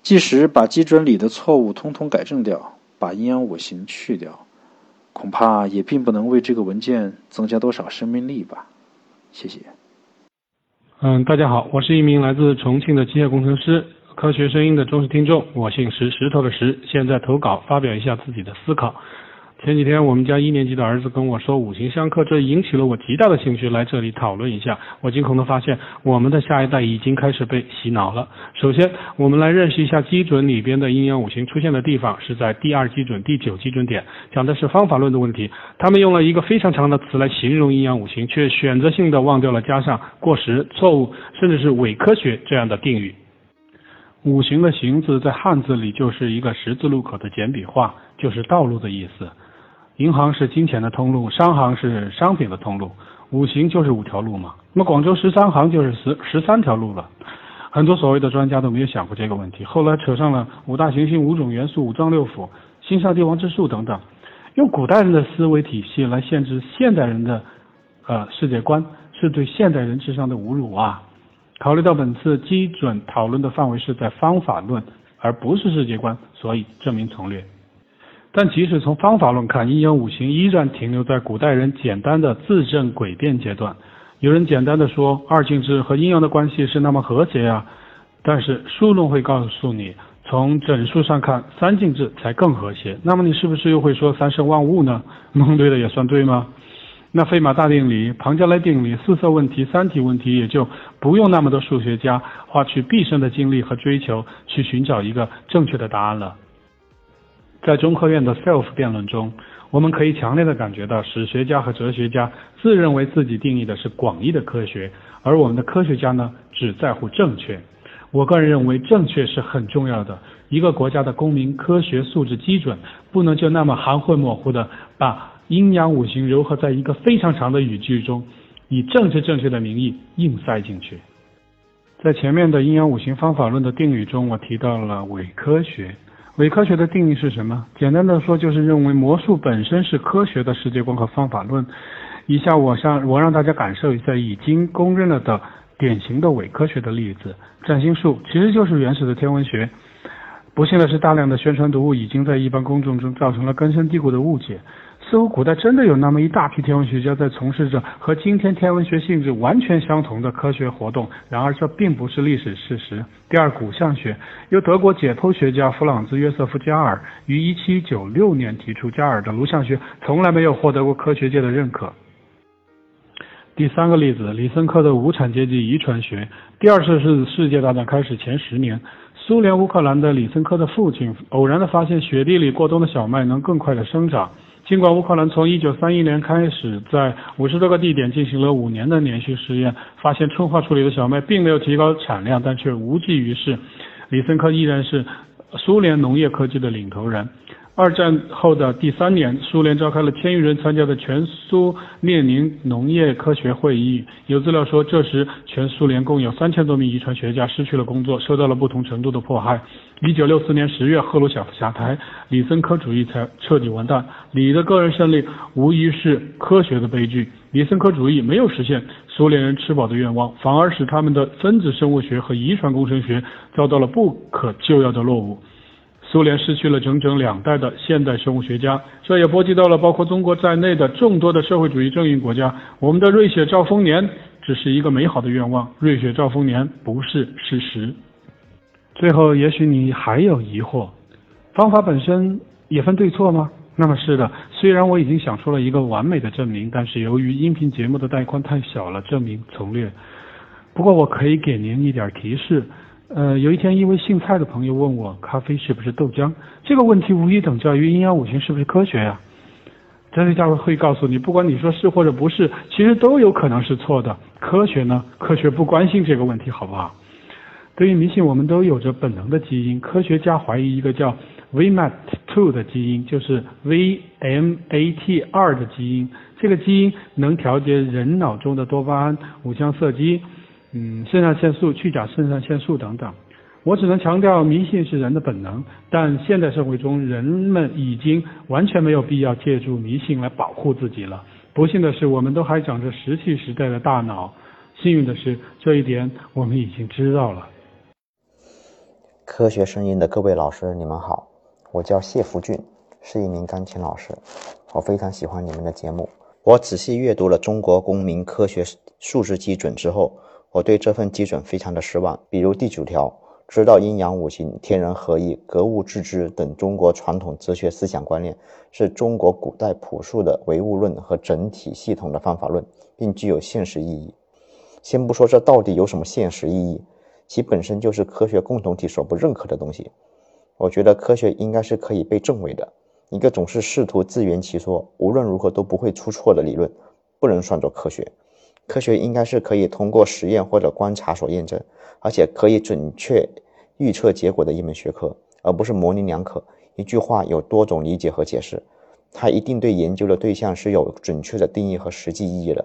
即使把基准里的错误通通改正掉，把阴阳五行去掉，恐怕也并不能为这个文件增加多少生命力吧。谢谢。嗯，大家好，我是一名来自重庆的机械工程师，科学声音的忠实听众，我姓石，石头的石，现在投稿发表一下自己的思考。前几天我们家一年级的儿子跟我说五行相克，这引起了我极大的兴趣，来这里讨论一下。我惊恐的发现，我们的下一代已经开始被洗脑了。首先，我们来认识一下基准里边的阴阳五行出现的地方，是在第二基准、第九基准点，讲的是方法论的问题。他们用了一个非常长的词来形容阴阳五行，却选择性的忘掉了加上过时、错误，甚至是伪科学这样的定语。五行的“行”字在汉字里就是一个十字路口的简笔画，就是道路的意思。银行是金钱的通路，商行是商品的通路，五行就是五条路嘛。那么广州十三行就是十十三条路了。很多所谓的专家都没有想过这个问题，后来扯上了五大行星、五种元素、五脏六腑、星上帝王之术等等，用古代人的思维体系来限制现代人的呃世界观，是对现代人智商的侮辱啊！考虑到本次基准讨论的范围是在方法论，而不是世界观，所以证明从略。但即使从方法论看，阴阳五行依然停留在古代人简单的自证诡辩阶段。有人简单的说，二进制和阴阳的关系是那么和谐啊。但是数论会告诉你，从整数上看，三进制才更和谐。那么你是不是又会说三生万物呢？蒙对的也算对吗？那费马大定理、庞加莱定理、四色问题、三体问题，也就不用那么多数学家花去毕生的精力和追求去寻找一个正确的答案了。在中科院的 self 辩论中，我们可以强烈的感觉到，史学家和哲学家自认为自己定义的是广义的科学，而我们的科学家呢，只在乎正确。我个人认为，正确是很重要的。一个国家的公民科学素质基准，不能就那么含混模糊的把阴阳五行糅合在一个非常长的语句中，以政治正确的名义硬塞进去。在前面的阴阳五行方法论的定语中，我提到了伪科学。伪科学的定义是什么？简单的说，就是认为魔术本身是科学的世界观和方法论。以下我向我让大家感受一下已经公认了的典型的伪科学的例子。占星术其实就是原始的天文学。不幸的是，大量的宣传读物已经在一般公众中造成了根深蒂固的误解。似乎古代真的有那么一大批天文学家在从事着和今天天文学性质完全相同的科学活动，然而这并不是历史事实。第二，骨相学由德国解剖学家弗朗兹·约瑟夫·加尔于1796年提出，加尔的颅相学从来没有获得过科学界的认可。第三个例子，李森科的无产阶级遗传学。第二次是世界大战开始前十年，苏联乌克兰的李森科的父亲偶然的发现雪地里过冬的小麦能更快的生长。尽管乌克兰从一九三一年开始在五十多个地点进行了五年的连续试验，发现春化处理的小麦并没有提高产量，但却无济于事。李森科依然是苏联农业科技的领头人。二战后的第三年，苏联召开了千余人参加的全苏列宁农业科学会议。有资料说，这时全苏联共有三千多名遗传学家失去了工作，受到了不同程度的迫害。一九六四年十月，赫鲁晓夫下台，李森科主义才彻底完蛋。李的个人胜利无疑是科学的悲剧。李森科主义没有实现苏联人吃饱的愿望，反而使他们的分子生物学和遗传工程学遭到了不可救药的落伍。苏联失去了整整两代的现代生物学家，这也波及到了包括中国在内的众多的社会主义阵营国家。我们的瑞雪兆丰年只是一个美好的愿望，瑞雪兆丰年不是事实。最后，也许你还有疑惑：方法本身也分对错吗？那么是的，虽然我已经想出了一个完美的证明，但是由于音频节目的带宽太小了，证明从略。不过我可以给您一点提示。呃，有一天，一位姓蔡的朋友问我，咖啡是不是豆浆？这个问题无疑等价于阴阳五行是不是科学呀？哲学家会告诉你，不管你说是或者不是，其实都有可能是错的。科学呢？科学不关心这个问题，好不好？对于迷信，我们都有着本能的基因。科学家怀疑一个叫 VMAT2 的基因，就是 VMAT2 的基因。这个基因能调节人脑中的多巴胺、五羟色基。嗯，肾上腺素、去甲肾上腺素等等，我只能强调迷信是人的本能，但现代社会中人们已经完全没有必要借助迷信来保护自己了。不幸的是，我们都还长着石器时代的大脑。幸运的是，这一点我们已经知道了。科学声音的各位老师，你们好，我叫谢福俊，是一名钢琴老师。我非常喜欢你们的节目。我仔细阅读了中国公民科学素质基准之后，我对这份基准非常的失望。比如第九条，知道阴阳五行、天人合一、格物致知等中国传统哲学思想观念，是中国古代朴素的唯物论和整体系统的方法论，并具有现实意义。先不说这到底有什么现实意义。其本身就是科学共同体所不认可的东西。我觉得科学应该是可以被证伪的。一个总是试图自圆其说，无论如何都不会出错的理论，不能算作科学。科学应该是可以通过实验或者观察所验证，而且可以准确预测结果的一门学科，而不是模棱两可。一句话有多种理解和解释，它一定对研究的对象是有准确的定义和实际意义的。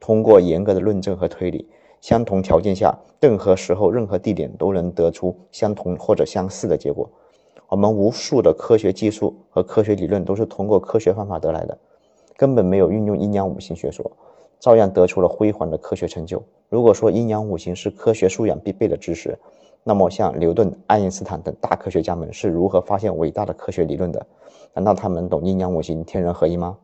通过严格的论证和推理。相同条件下，任何时候、任何地点都能得出相同或者相似的结果。我们无数的科学技术和科学理论都是通过科学方法得来的，根本没有运用阴阳五行学说，照样得出了辉煌的科学成就。如果说阴阳五行是科学素养必备的知识，那么像牛顿、爱因斯坦等大科学家们是如何发现伟大的科学理论的？难道他们懂阴阳五行、天人合一吗？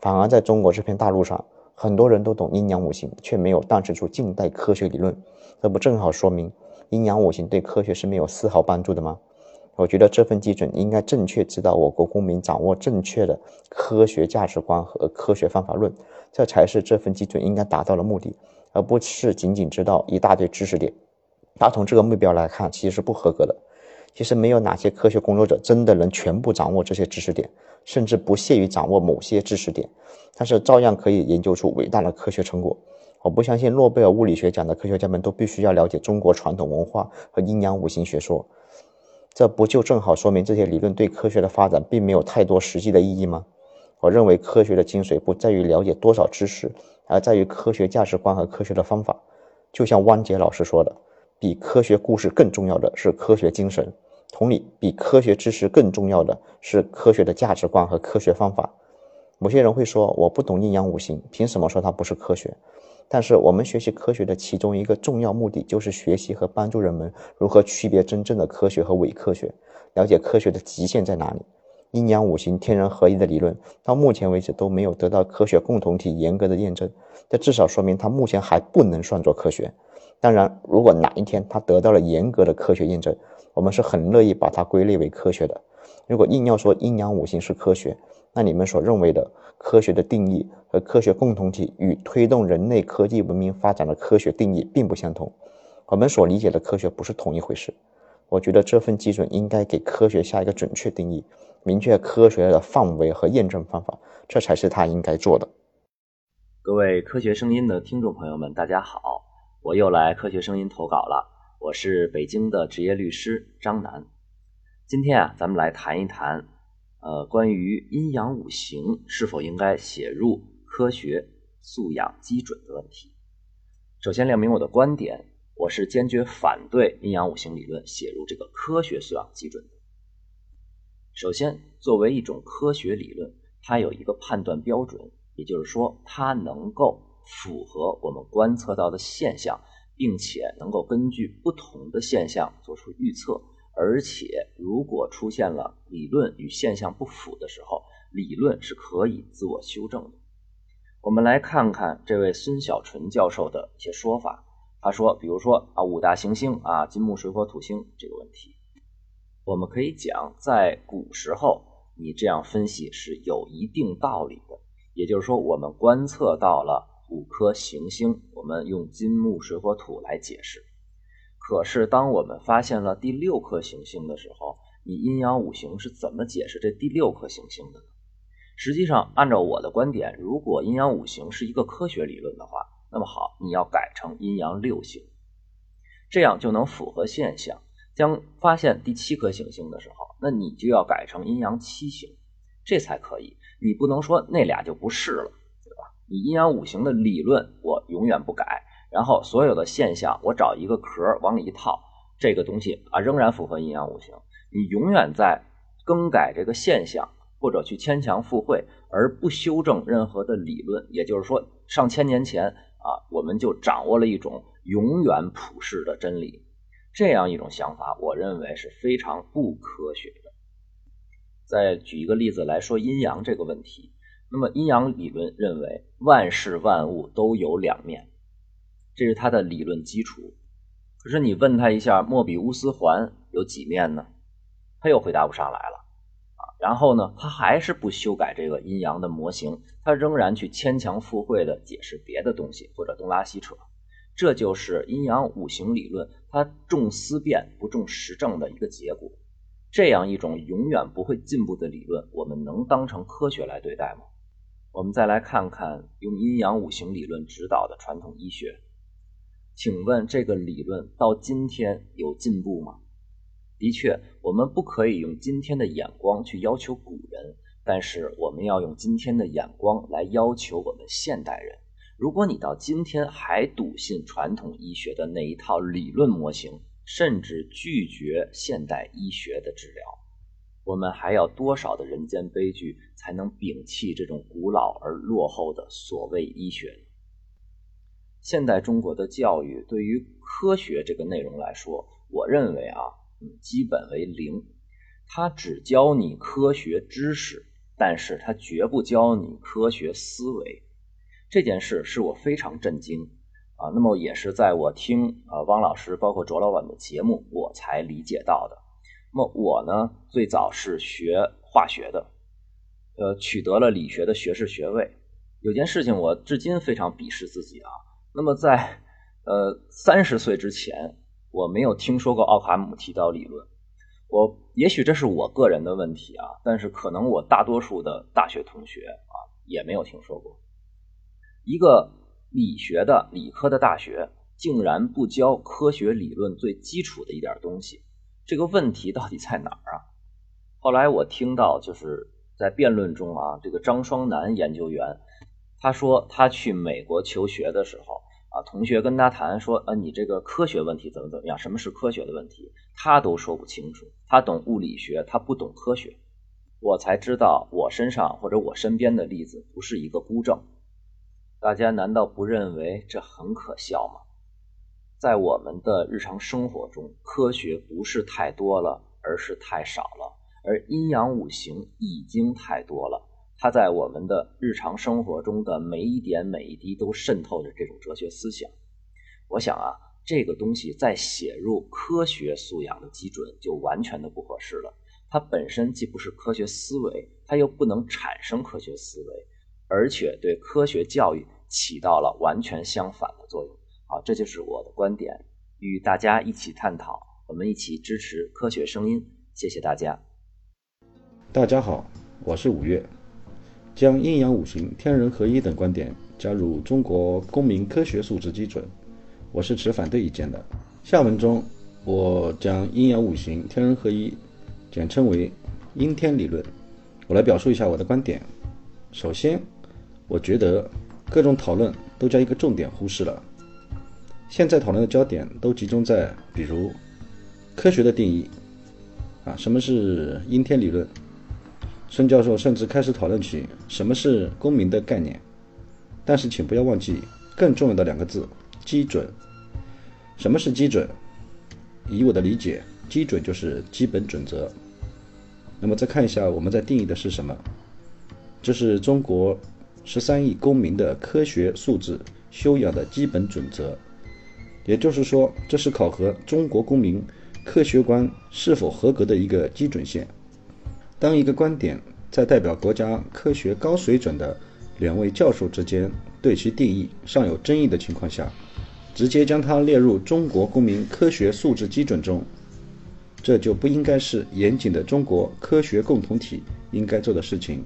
反而在中国这片大陆上。很多人都懂阴阳五行，却没有诞生出近代科学理论，这不正好说明阴阳五行对科学是没有丝毫帮助的吗？我觉得这份基准应该正确指导我国公民掌握正确的科学价值观和科学方法论，这才是这份基准应该达到的目的，而不是仅仅知道一大堆知识点。达成这个目标来看，其实是不合格的。其实没有哪些科学工作者真的能全部掌握这些知识点，甚至不屑于掌握某些知识点。但是照样可以研究出伟大的科学成果。我不相信诺贝尔物理学奖的科学家们都必须要了解中国传统文化和阴阳五行学说，这不就正好说明这些理论对科学的发展并没有太多实际的意义吗？我认为科学的精髓不在于了解多少知识，而在于科学价值观和科学的方法。就像汪杰老师说的：“比科学故事更重要的是科学精神。”同理，比科学知识更重要的是科学的价值观和科学方法。某些人会说我不懂阴阳五行，凭什么说它不是科学？但是我们学习科学的其中一个重要目的，就是学习和帮助人们如何区别真正的科学和伪科学，了解科学的极限在哪里。阴阳五行、天人合一的理论到目前为止都没有得到科学共同体严格的验证，这至少说明它目前还不能算作科学。当然，如果哪一天它得到了严格的科学验证，我们是很乐意把它归类为科学的。如果硬要说阴阳五行是科学，那你们所认为的科学的定义和科学共同体与推动人类科技文明发展的科学定义并不相同。我们所理解的科学不是同一回事。我觉得这份基准应该给科学下一个准确定义，明确科学的范围和验证方法，这才是他应该做的。各位科学声音的听众朋友们，大家好，我又来科学声音投稿了。我是北京的职业律师张楠。今天啊，咱们来谈一谈。呃，关于阴阳五行是否应该写入科学素养基准的问题，首先亮明我的观点，我是坚决反对阴阳五行理论写入这个科学素养基准的。首先，作为一种科学理论，它有一个判断标准，也就是说，它能够符合我们观测到的现象，并且能够根据不同的现象做出预测。而且，如果出现了理论与现象不符的时候，理论是可以自我修正的。我们来看看这位孙小纯教授的一些说法。他说，比如说啊，五大行星啊，金木水火土星这个问题，我们可以讲，在古时候你这样分析是有一定道理的。也就是说，我们观测到了五颗行星，我们用金木水火土来解释。可是，当我们发现了第六颗行星的时候，你阴阳五行是怎么解释这第六颗行星的呢？实际上，按照我的观点，如果阴阳五行是一个科学理论的话，那么好，你要改成阴阳六行，这样就能符合现象。将发现第七颗行星的时候，那你就要改成阴阳七行，这才可以。你不能说那俩就不是了，对吧？你阴阳五行的理论，我永远不改。然后所有的现象，我找一个壳儿往里一套，这个东西啊仍然符合阴阳五行。你永远在更改这个现象，或者去牵强附会，而不修正任何的理论。也就是说，上千年前啊，我们就掌握了一种永远普世的真理。这样一种想法，我认为是非常不科学的。再举一个例子来说阴阳这个问题，那么阴阳理论认为万事万物都有两面，这是它的理论基础。可是你问他一下，莫比乌斯环有几面呢？他又回答不上来了。然后呢，他还是不修改这个阴阳的模型，他仍然去牵强附会的解释别的东西，或者东拉西扯。这就是阴阳五行理论它重思辨不重实证的一个结果。这样一种永远不会进步的理论，我们能当成科学来对待吗？我们再来看看用阴阳五行理论指导的传统医学，请问这个理论到今天有进步吗？的确，我们不可以用今天的眼光去要求古人，但是我们要用今天的眼光来要求我们现代人。如果你到今天还笃信传统医学的那一套理论模型，甚至拒绝现代医学的治疗，我们还要多少的人间悲剧才能摒弃这种古老而落后的所谓医学呢？现代中国的教育对于科学这个内容来说，我认为啊，基本为零。他只教你科学知识，但是他绝不教你科学思维。这件事是我非常震惊。啊，那么也是在我听啊汪老师包括卓老板的节目，我才理解到的。那么我呢，最早是学化学的，呃，取得了理学的学士学位。有件事情我至今非常鄙视自己啊。那么在呃三十岁之前，我没有听说过奥卡姆剃刀理论。我也许这是我个人的问题啊，但是可能我大多数的大学同学啊也没有听说过一个。理学的理科的大学竟然不教科学理论最基础的一点东西，这个问题到底在哪儿啊？后来我听到就是在辩论中啊，这个张双南研究员他说他去美国求学的时候啊，同学跟他谈说啊，你这个科学问题怎么怎么样？什么是科学的问题？他都说不清楚。他懂物理学，他不懂科学。我才知道我身上或者我身边的例子不是一个孤证。大家难道不认为这很可笑吗？在我们的日常生活中，科学不是太多了，而是太少了；而阴阳五行已经太多了，它在我们的日常生活中的每一点每一滴都渗透着这种哲学思想。我想啊，这个东西再写入科学素养的基准，就完全的不合适了。它本身既不是科学思维，它又不能产生科学思维。而且对科学教育起到了完全相反的作用。好，这就是我的观点，与大家一起探讨，我们一起支持科学声音。谢谢大家。大家好，我是五月，将阴阳五行、天人合一等观点加入中国公民科学素质基准，我是持反对意见的。下文中，我将阴阳五行、天人合一简称为阴天理论，我来表述一下我的观点。首先。我觉得各种讨论都将一个重点忽视了。现在讨论的焦点都集中在，比如科学的定义啊，什么是阴天理论？孙教授甚至开始讨论起什么是公民的概念。但是请不要忘记更重要的两个字：基准。什么是基准？以我的理解，基准就是基本准则。那么再看一下我们在定义的是什么？这是中国。十三亿公民的科学素质修养的基本准则，也就是说，这是考核中国公民科学观是否合格的一个基准线。当一个观点在代表国家科学高水准的两位教授之间对其定义尚有争议的情况下，直接将它列入中国公民科学素质基准中，这就不应该是严谨的中国科学共同体应该做的事情。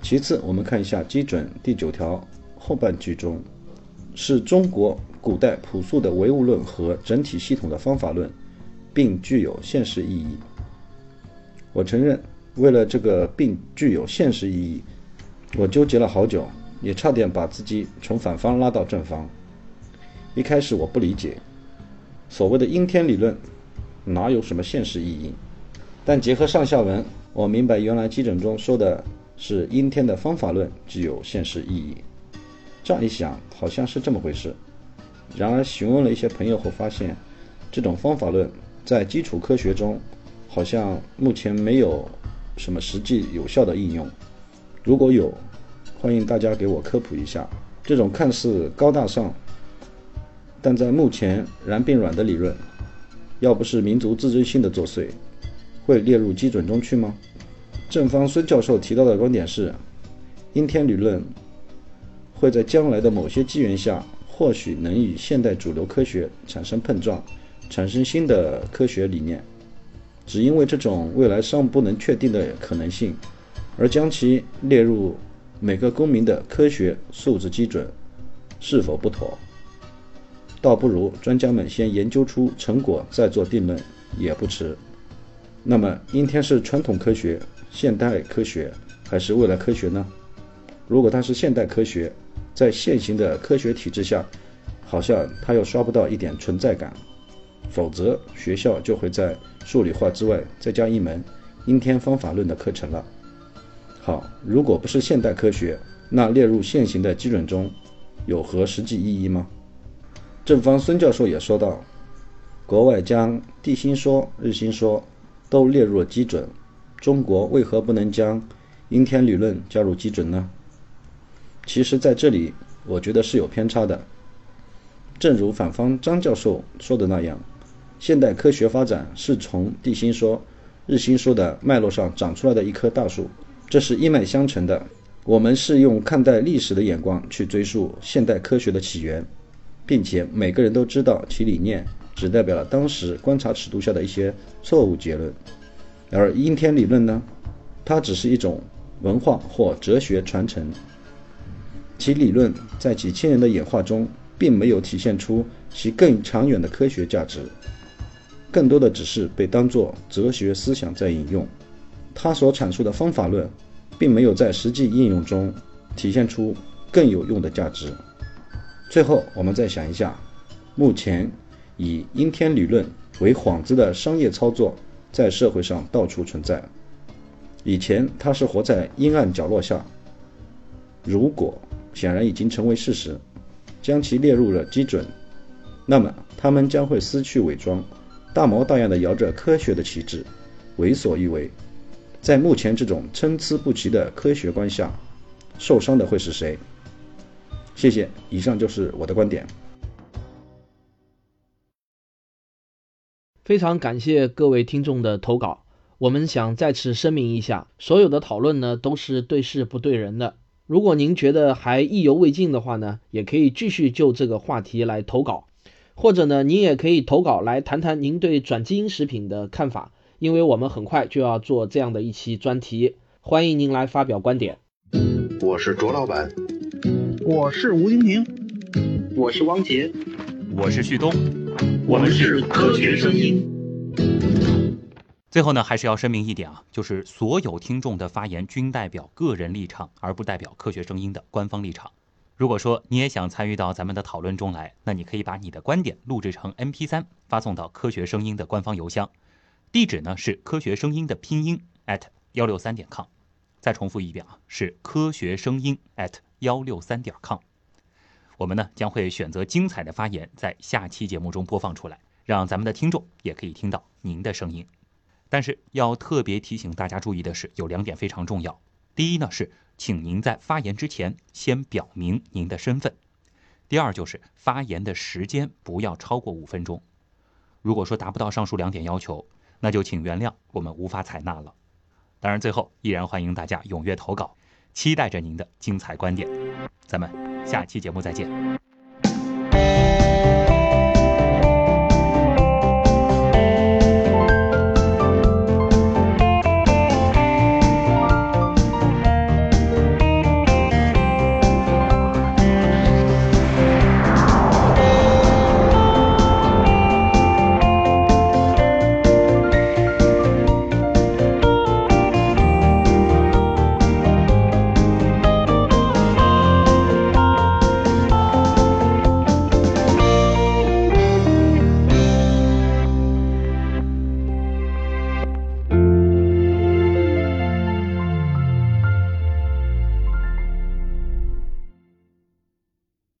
其次，我们看一下基准第九条后半句中，是中国古代朴素的唯物论和整体系统的方法论，并具有现实意义。我承认，为了这个病具有现实意义，我纠结了好久，也差点把自己从反方拉到正方。一开始我不理解，所谓的阴天理论哪有什么现实意义？但结合上下文，我明白原来急诊中说的。是阴天的方法论具有现实意义，这样一想，好像是这么回事。然而询问了一些朋友后发现，这种方法论在基础科学中好像目前没有什么实际有效的应用。如果有，欢迎大家给我科普一下。这种看似高大上，但在目前然并卵的理论，要不是民族自尊心的作祟，会列入基准中去吗？正方孙教授提到的观点是，阴天理论会在将来的某些机缘下，或许能与现代主流科学产生碰撞。产生新的科学理念，只因为这种未来尚不能确定的可能性，而将其列入每个公民的科学素质基准，是否不妥？倒不如专家们先研究出成果，再做定论也不迟。那么，阴天是传统科学、现代科学还是未来科学呢？如果它是现代科学，在现行的科学体制下，好像它又刷不到一点存在感。否则，学校就会在数理化之外再加一门阴天方法论的课程了。好，如果不是现代科学，那列入现行的基准中有何实际意义吗？正方孙教授也说到，国外将地心说、日心说都列入了基准，中国为何不能将阴天理论加入基准呢？其实，在这里我觉得是有偏差的。正如反方张教授说的那样。现代科学发展是从地心说、日心说的脉络上长出来的一棵大树，这是一脉相承的。我们是用看待历史的眼光去追溯现代科学的起源，并且每个人都知道其理念只代表了当时观察尺度下的一些错误结论。而阴天理论呢，它只是一种文化或哲学传承，其理论在几千年的演化中并没有体现出其更长远的科学价值。更多的只是被当作哲学思想在引用，他所阐述的方法论，并没有在实际应用中体现出更有用的价值。最后，我们再想一下，目前以阴天理论为幌子的商业操作，在社会上到处存在。以前它是活在阴暗角落下，如果显然已经成为事实，将其列入了基准，那么他们将会失去伪装。大模大样的摇着科学的旗帜，为所欲为。在目前这种参差不齐的科学观下，受伤的会是谁？谢谢，以上就是我的观点。非常感谢各位听众的投稿。我们想再次声明一下，所有的讨论呢都是对事不对人的。如果您觉得还意犹未尽的话呢，也可以继续就这个话题来投稿。或者呢，您也可以投稿来谈谈您对转基因食品的看法，因为我们很快就要做这样的一期专题，欢迎您来发表观点。我是卓老板，我是吴金平，我是汪杰，我是旭东，我们是科学声音。最后呢，还是要声明一点啊，就是所有听众的发言均代表个人立场，而不代表科学声音的官方立场。如果说你也想参与到咱们的讨论中来，那你可以把你的观点录制成 MP3 发送到科学声音的官方邮箱，地址呢是科学声音的拼音 at 幺六三点 com。再重复一遍啊，是科学声音 at 幺六三点 com。我们呢将会选择精彩的发言在下期节目中播放出来，让咱们的听众也可以听到您的声音。但是要特别提醒大家注意的是，有两点非常重要。第一呢是。请您在发言之前先表明您的身份。第二就是发言的时间不要超过五分钟。如果说达不到上述两点要求，那就请原谅我们无法采纳了。当然，最后依然欢迎大家踊跃投稿，期待着您的精彩观点。咱们下期节目再见。